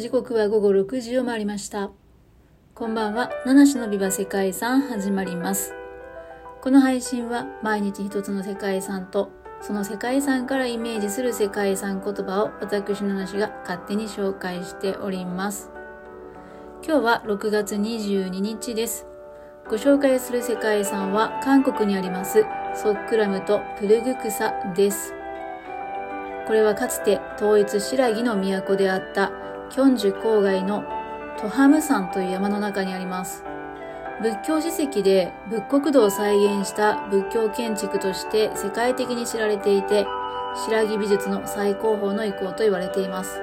時刻は午後6時を回りました。こんばんは、七種のビバ世界遺産始まります。この配信は毎日一つの世界遺産と、その世界遺産からイメージする世界遺産言葉を私七種が勝手に紹介しております。今日は6月22日です。ご紹介する世界遺産は韓国にありますソックラムとプルグクサです。これはかつて統一新羅の都であったキョンジュ郊外のトハム山という山の中にあります。仏教史跡で仏国土を再現した仏教建築として世界的に知られていて、新羅美術の最高峰の遺構と言われています。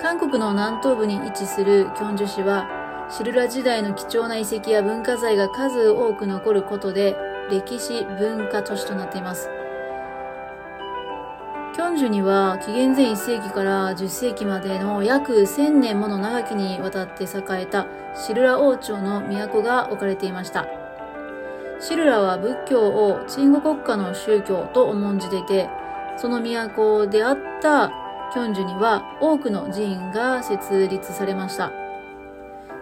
韓国の南東部に位置するキョンジュ市は、シルラ時代の貴重な遺跡や文化財が数多く残ることで、歴史文化都市となっています。キョンジュには紀元前1世紀から10世紀までの約1000年もの長きにわたって栄えたシルラ王朝の都が置かれていました。シルラは仏教を鎮護国家の宗教と重んじていて、その都であったキョンジュには多くの寺院が設立されました。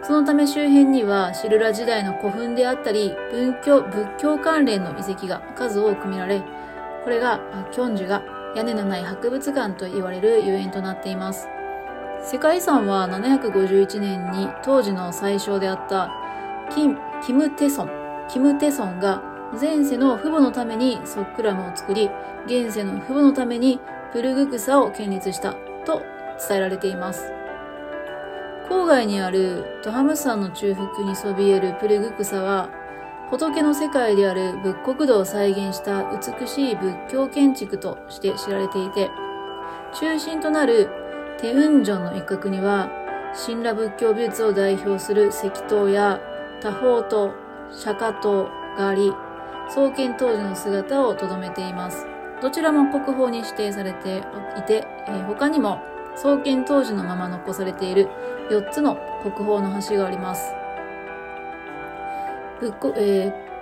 そのため周辺にはシルラ時代の古墳であったり、文教、仏教関連の遺跡が数多く見られ、これがキョンジュが屋根のない博物館と言われるゆえんとなっています。世界遺産は751年に当時の最小であったキキム・テソン、キム・テソンが前世の父母のためにソックラムを作り、現世の父母のためにプルグクサを建立したと伝えられています。郊外にあるトハム山の中腹にそびえるプルグクサは、仏の世界である仏国土を再現した美しい仏教建築として知られていて、中心となるテウンジョンの一角には、神羅仏教美術を代表する石塔や多宝塔、釈迦塔があり、創建当時の姿を留めています。どちらも国宝に指定されていて、え他にも創建当時のまま残されている4つの国宝の橋があります。仏国えー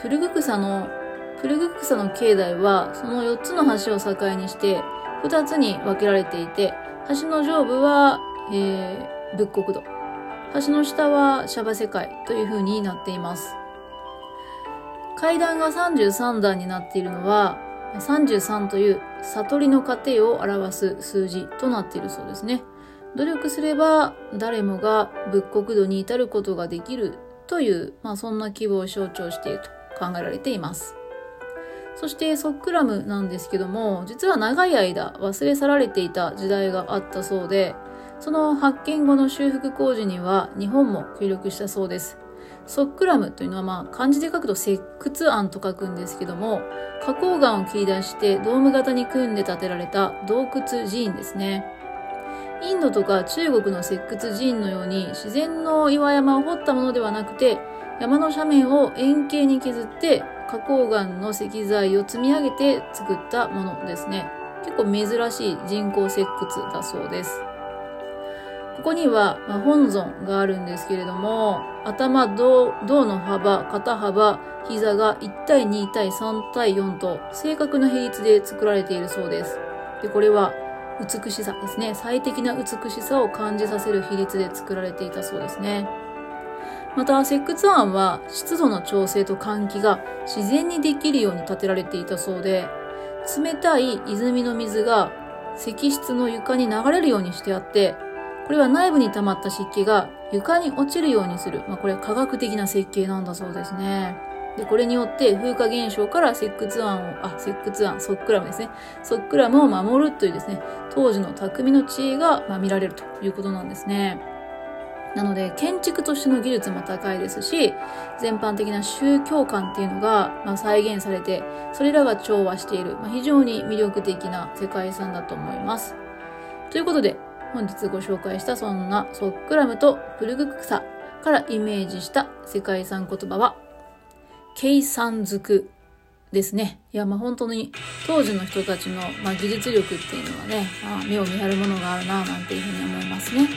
プルグクサの、プルグクサの境内は、その4つの橋を境にして、2つに分けられていて、橋の上部は、えー仏国土。橋の下はシャバ世界という風になっています。階段が33段になっているのは、33という悟りの過程を表す数字となっているそうですね。努力すれば誰もが仏国土に至ることができるという、まあそんな規模を象徴していると考えられています。そしてソックラムなんですけども、実は長い間忘れ去られていた時代があったそうで、その発見後の修復工事には日本も協力したそうです。ソックラムというのはまあ漢字で書くと石窟案と書くんですけども、花崗岩を切り出してドーム型に組んで建てられた洞窟寺院ですね。インドとか中国の石窟寺院のように自然の岩山を掘ったものではなくて、山の斜面を円形に削って花崗岩の石材を積み上げて作ったものですね。結構珍しい人工石窟だそうです。ここには、本尊があるんですけれども、頭、胴、胴の幅、肩幅、膝が1対2対3対4と正確な比率で作られているそうです。で、これは美しさですね。最適な美しさを感じさせる比率で作られていたそうですね。また、石窟案は湿度の調整と換気が自然にできるように建てられていたそうで、冷たい泉の水が石室の床に流れるようにしてあって、これは内部に溜まった湿気が床に落ちるようにする。まあ、これは科学的な設計なんだそうですね。で、これによって風化現象から石窟案を、あ、石窟案、ソックラムですね。ソックラムを守るというですね、当時の匠の知恵が、まあ、見られるということなんですね。なので、建築としての技術も高いですし、全般的な宗教観っていうのが、まあ、再現されて、それらが調和している、まあ、非常に魅力的な世界遺産だと思います。ということで、本日ご紹介したそんなソックラムとプルグクサからイメージした世界遺産言葉は、計算づくですね。いや、まあ本当に当時の人たちの、まあ、技術力っていうのはね、まあ、目を見張るものがあるな、なんていうふうに思いますね。